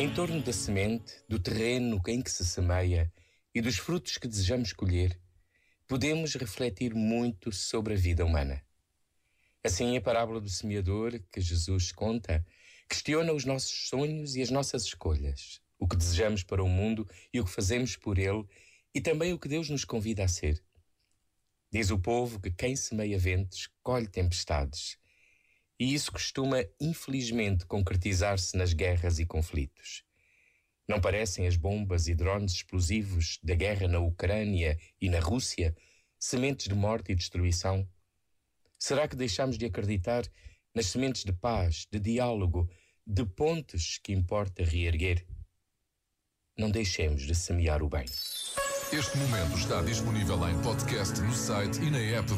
Em torno da semente, do terreno em que se semeia e dos frutos que desejamos colher, podemos refletir muito sobre a vida humana. Assim, a parábola do semeador que Jesus conta questiona os nossos sonhos e as nossas escolhas, o que desejamos para o mundo e o que fazemos por ele, e também o que Deus nos convida a ser. Diz o povo que quem semeia ventos colhe tempestades e isso costuma, infelizmente, concretizar-se nas guerras e conflitos. Não parecem as bombas e drones explosivos da guerra na Ucrânia e na Rússia sementes de morte e destruição? Será que deixamos de acreditar nas sementes de paz, de diálogo, de pontes que importa reerguer? Não deixemos de semear o bem. Este momento está disponível em podcast no site e na app